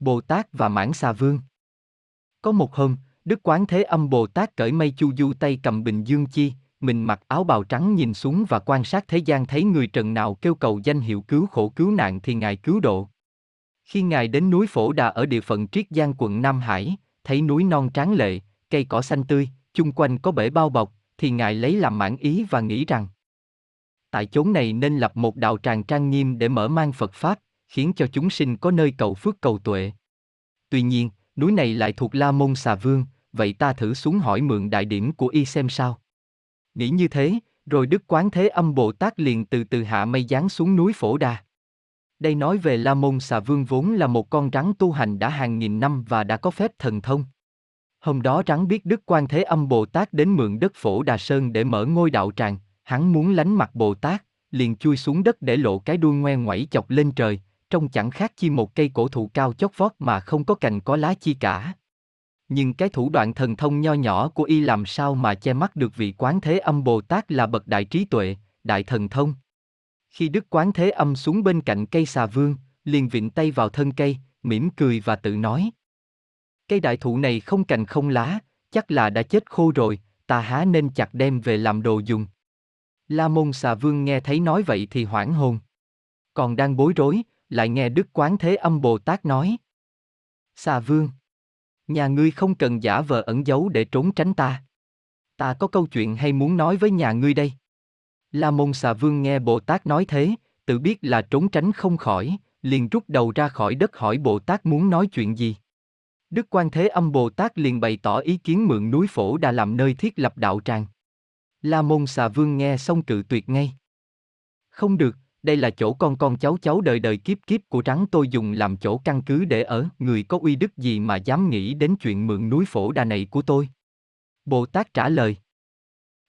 Bồ Tát và Mãn Xà Vương Có một hôm, Đức Quán Thế Âm Bồ Tát cởi mây chu du tay cầm bình dương chi, mình mặc áo bào trắng nhìn xuống và quan sát thế gian thấy người trần nào kêu cầu danh hiệu cứu khổ cứu nạn thì Ngài cứu độ. Khi Ngài đến núi Phổ Đà ở địa phận Triết Giang quận Nam Hải, thấy núi non tráng lệ, cây cỏ xanh tươi, chung quanh có bể bao bọc, thì Ngài lấy làm mãn ý và nghĩ rằng tại chốn này nên lập một đạo tràng trang nghiêm để mở mang Phật Pháp, khiến cho chúng sinh có nơi cầu phước cầu tuệ. Tuy nhiên, núi này lại thuộc La Môn Xà Vương, vậy ta thử xuống hỏi mượn đại điểm của y xem sao. Nghĩ như thế, rồi Đức Quán Thế Âm Bồ Tát liền từ từ hạ mây giáng xuống núi Phổ Đà. Đây nói về La Môn Xà Vương vốn là một con rắn tu hành đã hàng nghìn năm và đã có phép thần thông. Hôm đó rắn biết Đức Quan Thế Âm Bồ Tát đến mượn đất Phổ Đà Sơn để mở ngôi đạo tràng, hắn muốn lánh mặt Bồ Tát, liền chui xuống đất để lộ cái đuôi ngoe ngoẩy chọc lên trời, trông chẳng khác chi một cây cổ thụ cao chót vót mà không có cành có lá chi cả. Nhưng cái thủ đoạn thần thông nho nhỏ của y làm sao mà che mắt được vị quán thế âm Bồ Tát là bậc đại trí tuệ, đại thần thông. Khi Đức Quán Thế Âm xuống bên cạnh cây xà vương, liền vịn tay vào thân cây, mỉm cười và tự nói. Cây đại thụ này không cành không lá, chắc là đã chết khô rồi, ta há nên chặt đem về làm đồ dùng. La môn xà vương nghe thấy nói vậy thì hoảng hồn. Còn đang bối rối, lại nghe Đức Quán Thế Âm Bồ Tát nói. Xà vương, nhà ngươi không cần giả vờ ẩn giấu để trốn tránh ta. Ta có câu chuyện hay muốn nói với nhà ngươi đây. La môn xà vương nghe Bồ Tát nói thế, tự biết là trốn tránh không khỏi, liền rút đầu ra khỏi đất hỏi Bồ Tát muốn nói chuyện gì. Đức Quan Thế Âm Bồ Tát liền bày tỏ ý kiến mượn núi Phổ Đà làm nơi thiết lập đạo tràng. La môn xà vương nghe xong cự tuyệt ngay. Không được, đây là chỗ con con cháu cháu đời đời kiếp kiếp của trắng tôi dùng làm chỗ căn cứ để ở, người có uy đức gì mà dám nghĩ đến chuyện mượn núi Phổ Đà này của tôi. Bồ Tát trả lời.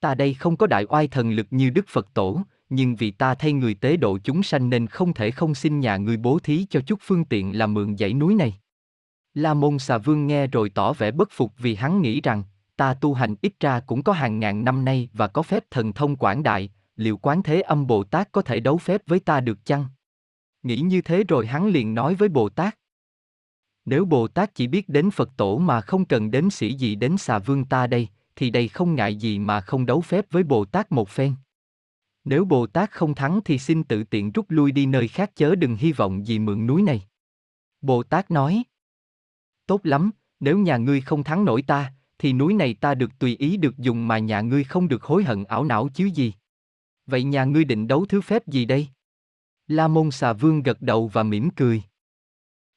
Ta đây không có đại oai thần lực như Đức Phật Tổ, nhưng vì ta thay người tế độ chúng sanh nên không thể không xin nhà người bố thí cho chút phương tiện làm mượn dãy núi này. La Môn Xà Vương nghe rồi tỏ vẻ bất phục vì hắn nghĩ rằng, ta tu hành ít ra cũng có hàng ngàn năm nay và có phép thần thông quảng đại, liệu quán thế âm Bồ Tát có thể đấu phép với ta được chăng? Nghĩ như thế rồi hắn liền nói với Bồ Tát. Nếu Bồ Tát chỉ biết đến Phật tổ mà không cần đến sĩ gì đến xà vương ta đây, thì đây không ngại gì mà không đấu phép với Bồ Tát một phen. Nếu Bồ Tát không thắng thì xin tự tiện rút lui đi nơi khác chớ đừng hy vọng gì mượn núi này. Bồ Tát nói. Tốt lắm, nếu nhà ngươi không thắng nổi ta, thì núi này ta được tùy ý được dùng mà nhà ngươi không được hối hận ảo não chứ gì. Vậy nhà ngươi định đấu thứ phép gì đây? La môn xà vương gật đầu và mỉm cười.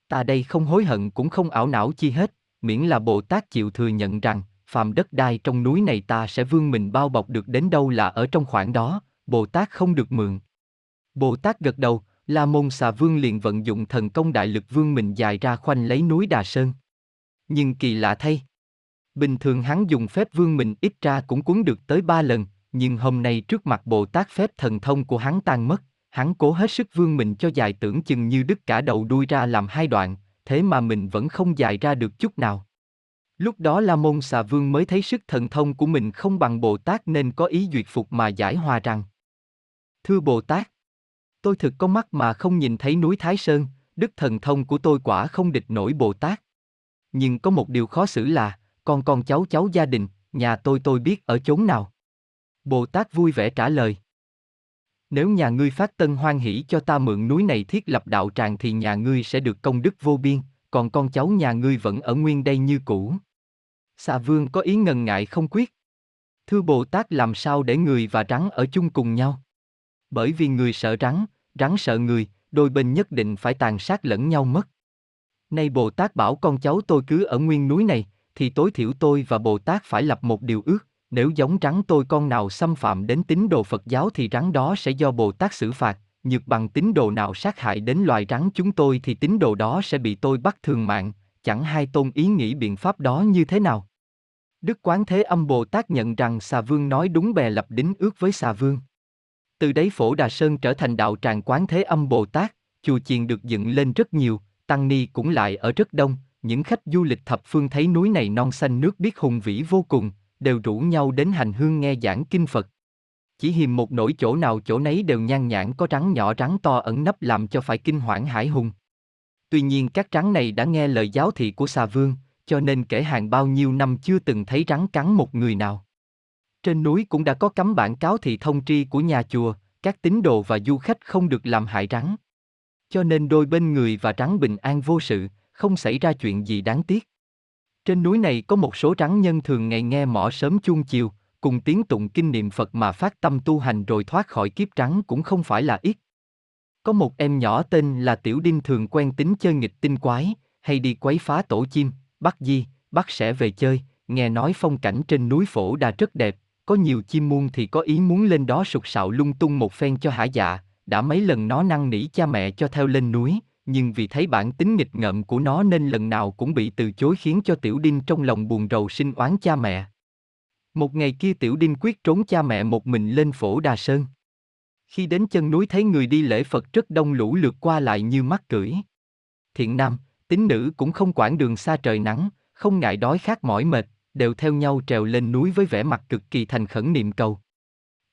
Ta đây không hối hận cũng không ảo não chi hết, miễn là Bồ Tát chịu thừa nhận rằng, phàm đất đai trong núi này ta sẽ vương mình bao bọc được đến đâu là ở trong khoảng đó, Bồ Tát không được mượn. Bồ Tát gật đầu, La Môn Xà Vương liền vận dụng thần công đại lực vương mình dài ra khoanh lấy núi Đà Sơn. Nhưng kỳ lạ thay. Bình thường hắn dùng phép vương mình ít ra cũng cuốn được tới ba lần, nhưng hôm nay trước mặt Bồ Tát phép thần thông của hắn tan mất, hắn cố hết sức vương mình cho dài tưởng chừng như đứt cả đầu đuôi ra làm hai đoạn, thế mà mình vẫn không dài ra được chút nào. Lúc đó La Môn Xà Vương mới thấy sức thần thông của mình không bằng Bồ Tát nên có ý duyệt phục mà giải hòa rằng Thưa Bồ Tát, tôi thực có mắt mà không nhìn thấy núi Thái Sơn, đức thần thông của tôi quả không địch nổi Bồ Tát. Nhưng có một điều khó xử là, con con cháu cháu gia đình, nhà tôi tôi biết ở chốn nào. Bồ Tát vui vẻ trả lời. Nếu nhà ngươi phát tân hoan hỷ cho ta mượn núi này thiết lập đạo tràng thì nhà ngươi sẽ được công đức vô biên, còn con cháu nhà ngươi vẫn ở nguyên đây như cũ. Xà vương có ý ngần ngại không quyết. Thưa Bồ Tát làm sao để người và rắn ở chung cùng nhau? Bởi vì người sợ rắn, rắn sợ người, đôi bên nhất định phải tàn sát lẫn nhau mất. Nay Bồ Tát bảo con cháu tôi cứ ở nguyên núi này, thì tối thiểu tôi và Bồ Tát phải lập một điều ước, nếu giống rắn tôi con nào xâm phạm đến tín đồ Phật giáo thì rắn đó sẽ do Bồ Tát xử phạt, nhược bằng tín đồ nào sát hại đến loài rắn chúng tôi thì tín đồ đó sẽ bị tôi bắt thường mạng, chẳng hai tôn ý nghĩ biện pháp đó như thế nào. Đức Quán Thế Âm Bồ Tát nhận rằng Xà Vương nói đúng bè lập đính ước với Xà Vương. Từ đấy Phổ Đà Sơn trở thành đạo tràng Quán Thế Âm Bồ Tát, chùa chiền được dựng lên rất nhiều, tăng ni cũng lại ở rất đông, những khách du lịch thập phương thấy núi này non xanh nước biếc hùng vĩ vô cùng, đều rủ nhau đến hành hương nghe giảng kinh Phật. Chỉ hiềm một nỗi chỗ nào chỗ nấy đều nhan nhãn có rắn nhỏ rắn to ẩn nấp làm cho phải kinh hoảng hải hùng. Tuy nhiên các rắn này đã nghe lời giáo thị của xà vương, cho nên kể hàng bao nhiêu năm chưa từng thấy rắn cắn một người nào. Trên núi cũng đã có cấm bản cáo thị thông tri của nhà chùa, các tín đồ và du khách không được làm hại rắn. Cho nên đôi bên người và rắn bình an vô sự, không xảy ra chuyện gì đáng tiếc. Trên núi này có một số trắng nhân thường ngày nghe mỏ sớm chuông chiều, cùng tiếng tụng kinh niệm Phật mà phát tâm tu hành rồi thoát khỏi kiếp trắng cũng không phải là ít. Có một em nhỏ tên là Tiểu Đinh thường quen tính chơi nghịch tinh quái, hay đi quấy phá tổ chim, bắt di, bắt sẽ về chơi, nghe nói phong cảnh trên núi phổ đà rất đẹp, có nhiều chim muôn thì có ý muốn lên đó sục sạo lung tung một phen cho hả dạ, đã mấy lần nó năn nỉ cha mẹ cho theo lên núi, nhưng vì thấy bản tính nghịch ngợm của nó nên lần nào cũng bị từ chối khiến cho Tiểu Đinh trong lòng buồn rầu sinh oán cha mẹ. Một ngày kia Tiểu Đinh quyết trốn cha mẹ một mình lên phổ Đà Sơn. Khi đến chân núi thấy người đi lễ Phật rất đông lũ lượt qua lại như mắt cưỡi. Thiện nam, tín nữ cũng không quản đường xa trời nắng, không ngại đói khát mỏi mệt, đều theo nhau trèo lên núi với vẻ mặt cực kỳ thành khẩn niệm cầu.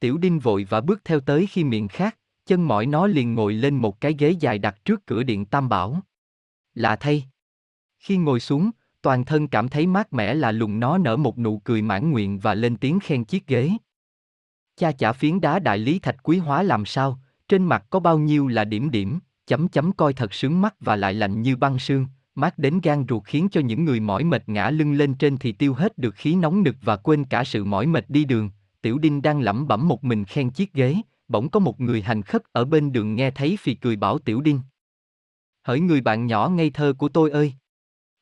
Tiểu Đinh vội và bước theo tới khi miệng khát, chân mỏi nó liền ngồi lên một cái ghế dài đặt trước cửa điện Tam Bảo. Lạ thay. Khi ngồi xuống, toàn thân cảm thấy mát mẻ là lùng nó nở một nụ cười mãn nguyện và lên tiếng khen chiếc ghế. Cha chả phiến đá đại lý thạch quý hóa làm sao, trên mặt có bao nhiêu là điểm điểm, chấm chấm coi thật sướng mắt và lại lạnh như băng sương, mát đến gan ruột khiến cho những người mỏi mệt ngã lưng lên trên thì tiêu hết được khí nóng nực và quên cả sự mỏi mệt đi đường. Tiểu Đinh đang lẩm bẩm một mình khen chiếc ghế, bỗng có một người hành khất ở bên đường nghe thấy phì cười bảo Tiểu Đinh. Hỡi người bạn nhỏ ngây thơ của tôi ơi!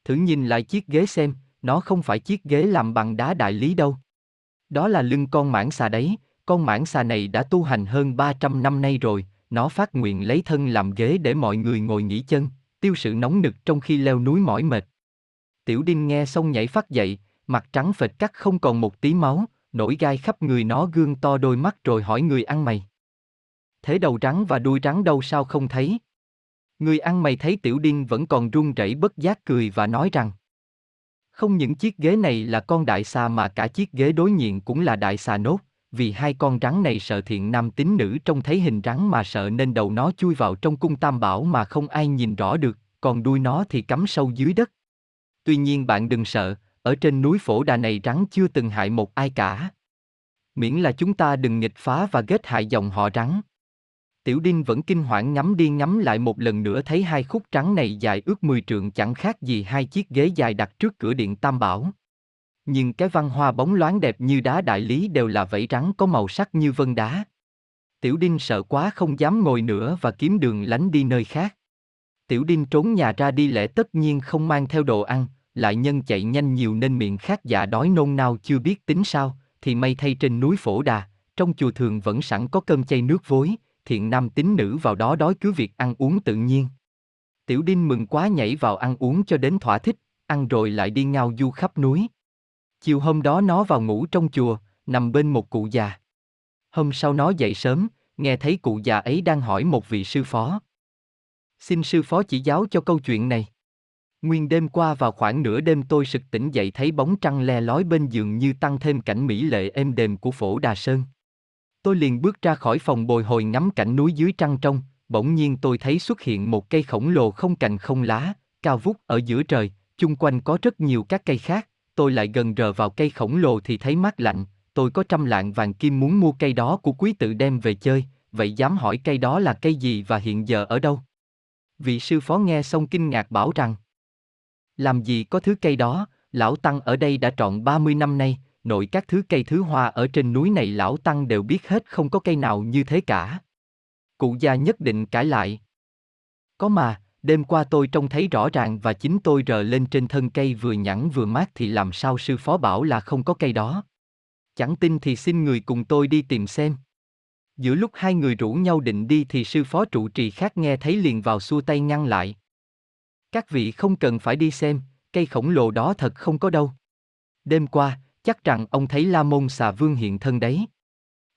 Thử nhìn lại chiếc ghế xem, nó không phải chiếc ghế làm bằng đá đại lý đâu. Đó là lưng con mãng xà đấy, con mãng xà này đã tu hành hơn 300 năm nay rồi, nó phát nguyện lấy thân làm ghế để mọi người ngồi nghỉ chân, tiêu sự nóng nực trong khi leo núi mỏi mệt. Tiểu Đinh nghe xong nhảy phát dậy, mặt trắng phệt cắt không còn một tí máu, nổi gai khắp người nó gương to đôi mắt rồi hỏi người ăn mày. Thế đầu rắn và đuôi rắn đâu sao không thấy? Người ăn mày thấy Tiểu Đinh vẫn còn run rẩy bất giác cười và nói rằng Không những chiếc ghế này là con đại xà mà cả chiếc ghế đối diện cũng là đại xà nốt, vì hai con rắn này sợ thiện nam tín nữ trông thấy hình rắn mà sợ nên đầu nó chui vào trong cung tam bảo mà không ai nhìn rõ được, còn đuôi nó thì cắm sâu dưới đất. Tuy nhiên bạn đừng sợ, ở trên núi phổ đà này rắn chưa từng hại một ai cả. Miễn là chúng ta đừng nghịch phá và ghét hại dòng họ rắn. Tiểu Đinh vẫn kinh hoảng ngắm đi ngắm lại một lần nữa thấy hai khúc trắng này dài ước 10 trượng chẳng khác gì hai chiếc ghế dài đặt trước cửa điện Tam Bảo. Nhưng cái văn hoa bóng loáng đẹp như đá đại lý đều là vẫy rắn có màu sắc như vân đá. Tiểu Đinh sợ quá không dám ngồi nữa và kiếm đường lánh đi nơi khác. Tiểu Đinh trốn nhà ra đi lễ tất nhiên không mang theo đồ ăn, lại nhân chạy nhanh nhiều nên miệng khát dạ đói nôn nao chưa biết tính sao, thì may thay trên núi phổ đà, trong chùa thường vẫn sẵn có cơm chay nước vối, thiện nam tín nữ vào đó đói cứ việc ăn uống tự nhiên. Tiểu Đinh mừng quá nhảy vào ăn uống cho đến thỏa thích, ăn rồi lại đi ngao du khắp núi. Chiều hôm đó nó vào ngủ trong chùa, nằm bên một cụ già. Hôm sau nó dậy sớm, nghe thấy cụ già ấy đang hỏi một vị sư phó. Xin sư phó chỉ giáo cho câu chuyện này. Nguyên đêm qua vào khoảng nửa đêm tôi sực tỉnh dậy thấy bóng trăng le lói bên giường như tăng thêm cảnh mỹ lệ êm đềm của phổ Đà Sơn. Tôi liền bước ra khỏi phòng bồi hồi ngắm cảnh núi dưới trăng trong, bỗng nhiên tôi thấy xuất hiện một cây khổng lồ không cành không lá, cao vút ở giữa trời, chung quanh có rất nhiều các cây khác, tôi lại gần rờ vào cây khổng lồ thì thấy mát lạnh, tôi có trăm lạng vàng kim muốn mua cây đó của quý tự đem về chơi, vậy dám hỏi cây đó là cây gì và hiện giờ ở đâu? Vị sư phó nghe xong kinh ngạc bảo rằng, làm gì có thứ cây đó, lão Tăng ở đây đã trọn 30 năm nay, nội các thứ cây thứ hoa ở trên núi này lão Tăng đều biết hết không có cây nào như thế cả. Cụ gia nhất định cãi lại. Có mà, đêm qua tôi trông thấy rõ ràng và chính tôi rờ lên trên thân cây vừa nhẵn vừa mát thì làm sao sư phó bảo là không có cây đó. Chẳng tin thì xin người cùng tôi đi tìm xem. Giữa lúc hai người rủ nhau định đi thì sư phó trụ trì khác nghe thấy liền vào xua tay ngăn lại. Các vị không cần phải đi xem, cây khổng lồ đó thật không có đâu. Đêm qua, chắc rằng ông thấy La Môn xà vương hiện thân đấy.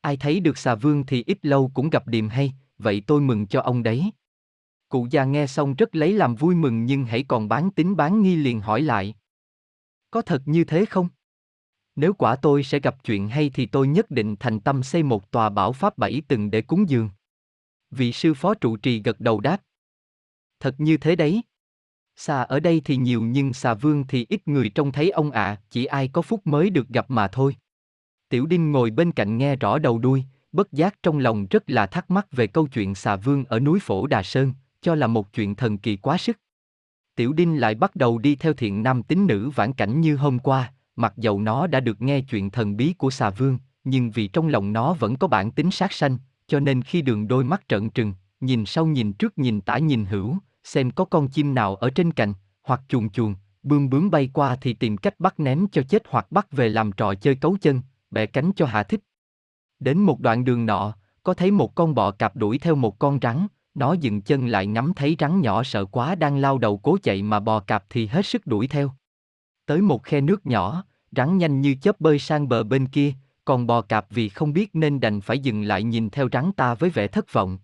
Ai thấy được xà vương thì ít lâu cũng gặp điềm hay, vậy tôi mừng cho ông đấy. Cụ già nghe xong rất lấy làm vui mừng nhưng hãy còn bán tính bán nghi liền hỏi lại. Có thật như thế không? Nếu quả tôi sẽ gặp chuyện hay thì tôi nhất định thành tâm xây một tòa bảo pháp bảy từng để cúng dường. Vị sư phó trụ trì gật đầu đáp. Thật như thế đấy. Xà ở đây thì nhiều nhưng xà vương thì ít người trông thấy ông ạ, chỉ ai có phúc mới được gặp mà thôi. Tiểu Đinh ngồi bên cạnh nghe rõ đầu đuôi, bất giác trong lòng rất là thắc mắc về câu chuyện xà vương ở núi Phổ Đà Sơn, cho là một chuyện thần kỳ quá sức. Tiểu Đinh lại bắt đầu đi theo thiện nam tín nữ vãn cảnh như hôm qua, mặc dầu nó đã được nghe chuyện thần bí của xà vương, nhưng vì trong lòng nó vẫn có bản tính sát sanh, cho nên khi đường đôi mắt trợn trừng, nhìn sau nhìn trước nhìn tả nhìn hữu, xem có con chim nào ở trên cành, hoặc chuồn chuồn, bươm bướm bay qua thì tìm cách bắt ném cho chết hoặc bắt về làm trò chơi cấu chân, bẻ cánh cho hạ thích. Đến một đoạn đường nọ, có thấy một con bọ cạp đuổi theo một con rắn, nó dừng chân lại ngắm thấy rắn nhỏ sợ quá đang lao đầu cố chạy mà bò cạp thì hết sức đuổi theo. Tới một khe nước nhỏ, rắn nhanh như chớp bơi sang bờ bên kia, còn bò cạp vì không biết nên đành phải dừng lại nhìn theo rắn ta với vẻ thất vọng.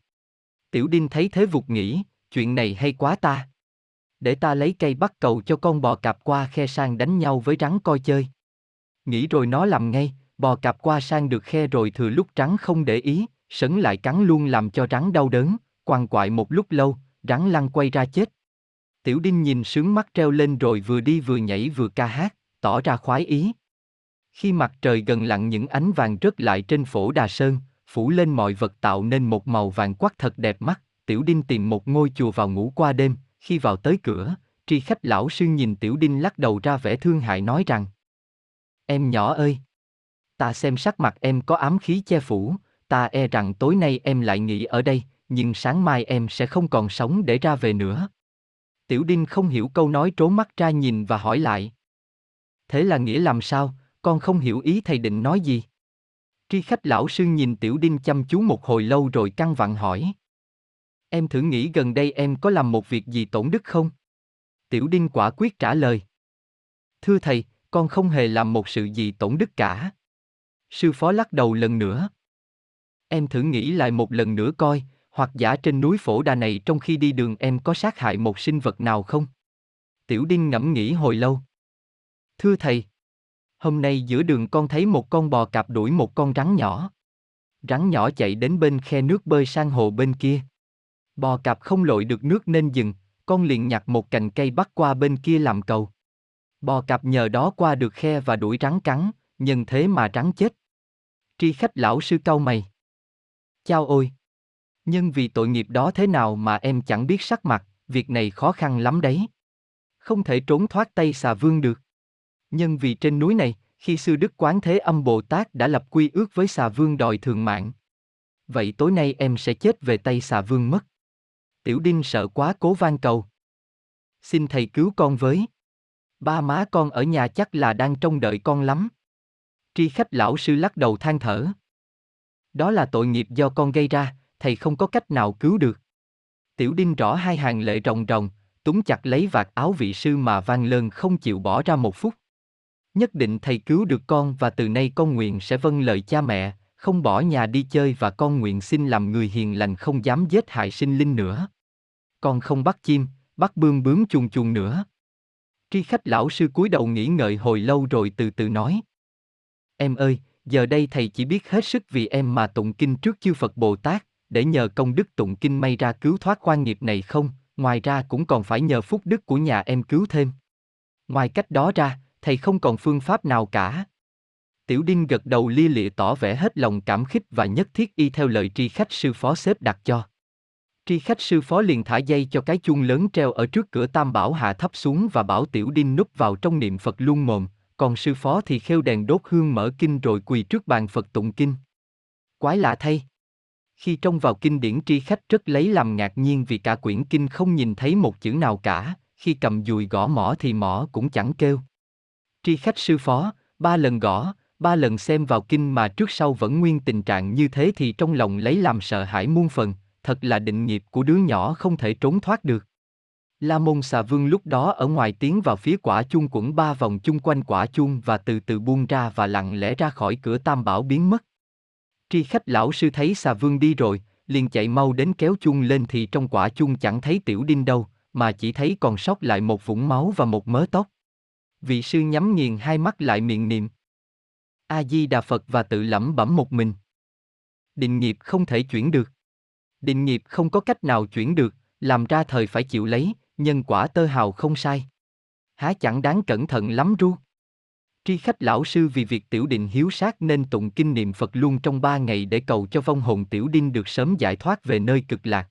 Tiểu Đinh thấy thế vụt nghĩ, chuyện này hay quá ta. Để ta lấy cây bắt cầu cho con bò cạp qua khe sang đánh nhau với rắn coi chơi. Nghĩ rồi nó làm ngay, bò cạp qua sang được khe rồi thừa lúc rắn không để ý, sấn lại cắn luôn làm cho rắn đau đớn, quằn quại một lúc lâu, rắn lăn quay ra chết. Tiểu Đinh nhìn sướng mắt treo lên rồi vừa đi vừa nhảy vừa ca hát, tỏ ra khoái ý. Khi mặt trời gần lặn những ánh vàng rớt lại trên phổ đà sơn, phủ lên mọi vật tạo nên một màu vàng quắc thật đẹp mắt, Tiểu Đinh tìm một ngôi chùa vào ngủ qua đêm, khi vào tới cửa, tri khách lão sư nhìn Tiểu Đinh lắc đầu ra vẻ thương hại nói rằng Em nhỏ ơi! Ta xem sắc mặt em có ám khí che phủ, ta e rằng tối nay em lại nghỉ ở đây, nhưng sáng mai em sẽ không còn sống để ra về nữa. Tiểu Đinh không hiểu câu nói trốn mắt ra nhìn và hỏi lại. Thế là nghĩa làm sao, con không hiểu ý thầy định nói gì? Tri khách lão sư nhìn Tiểu Đinh chăm chú một hồi lâu rồi căng vặn hỏi. Em thử nghĩ gần đây em có làm một việc gì tổn đức không? Tiểu Đinh quả quyết trả lời. Thưa thầy, con không hề làm một sự gì tổn đức cả. Sư phó lắc đầu lần nữa. Em thử nghĩ lại một lần nữa coi, hoặc giả trên núi phổ đà này trong khi đi đường em có sát hại một sinh vật nào không? Tiểu Đinh ngẫm nghĩ hồi lâu. Thưa thầy, hôm nay giữa đường con thấy một con bò cạp đuổi một con rắn nhỏ. Rắn nhỏ chạy đến bên khe nước bơi sang hồ bên kia. Bò cạp không lội được nước nên dừng, con liền nhặt một cành cây bắt qua bên kia làm cầu. Bò cạp nhờ đó qua được khe và đuổi rắn cắn, nhân thế mà rắn chết. Tri khách lão sư cau mày. Chao ôi! Nhưng vì tội nghiệp đó thế nào mà em chẳng biết sắc mặt, việc này khó khăn lắm đấy. Không thể trốn thoát tay xà vương được. Nhưng vì trên núi này, khi sư Đức Quán Thế Âm Bồ Tát đã lập quy ước với xà vương đòi thường mạng. Vậy tối nay em sẽ chết về tay xà vương mất. Tiểu Đinh sợ quá cố van cầu. Xin thầy cứu con với. Ba má con ở nhà chắc là đang trông đợi con lắm. Tri khách lão sư lắc đầu than thở. Đó là tội nghiệp do con gây ra, thầy không có cách nào cứu được. Tiểu Đinh rõ hai hàng lệ ròng ròng, túng chặt lấy vạt áo vị sư mà van lơn không chịu bỏ ra một phút. Nhất định thầy cứu được con và từ nay con nguyện sẽ vâng lời cha mẹ, không bỏ nhà đi chơi và con nguyện xin làm người hiền lành không dám giết hại sinh linh nữa. Con không bắt chim, bắt bươm bướm chuồn chuồn nữa. Tri khách lão sư cúi đầu nghĩ ngợi hồi lâu rồi từ từ nói. Em ơi, giờ đây thầy chỉ biết hết sức vì em mà tụng kinh trước chư Phật Bồ Tát, để nhờ công đức tụng kinh may ra cứu thoát quan nghiệp này không, ngoài ra cũng còn phải nhờ phúc đức của nhà em cứu thêm. Ngoài cách đó ra, thầy không còn phương pháp nào cả. Tiểu Đinh gật đầu lia lịa tỏ vẻ hết lòng cảm khích và nhất thiết y theo lời tri khách sư phó xếp đặt cho. Tri khách sư phó liền thả dây cho cái chuông lớn treo ở trước cửa tam bảo hạ thấp xuống và bảo Tiểu Đinh núp vào trong niệm Phật luôn mồm, còn sư phó thì khêu đèn đốt hương mở kinh rồi quỳ trước bàn Phật tụng kinh. Quái lạ thay! Khi trông vào kinh điển tri khách rất lấy làm ngạc nhiên vì cả quyển kinh không nhìn thấy một chữ nào cả, khi cầm dùi gõ mỏ thì mỏ cũng chẳng kêu. Tri khách sư phó, ba lần gõ, ba lần xem vào kinh mà trước sau vẫn nguyên tình trạng như thế thì trong lòng lấy làm sợ hãi muôn phần, thật là định nghiệp của đứa nhỏ không thể trốn thoát được. La môn xà vương lúc đó ở ngoài tiến vào phía quả chung quẩn ba vòng chung quanh quả chung và từ từ buông ra và lặng lẽ ra khỏi cửa tam bảo biến mất. Tri khách lão sư thấy xà vương đi rồi, liền chạy mau đến kéo chung lên thì trong quả chung chẳng thấy tiểu đinh đâu, mà chỉ thấy còn sót lại một vũng máu và một mớ tóc. Vị sư nhắm nghiền hai mắt lại miệng niệm. A-di-đà Phật và tự lẩm bẩm một mình. Định nghiệp không thể chuyển được. Định nghiệp không có cách nào chuyển được, làm ra thời phải chịu lấy, nhân quả tơ hào không sai. Há chẳng đáng cẩn thận lắm ru. Tri khách lão sư vì việc tiểu định hiếu sát nên tụng kinh niệm Phật luôn trong ba ngày để cầu cho vong hồn tiểu đinh được sớm giải thoát về nơi cực lạc.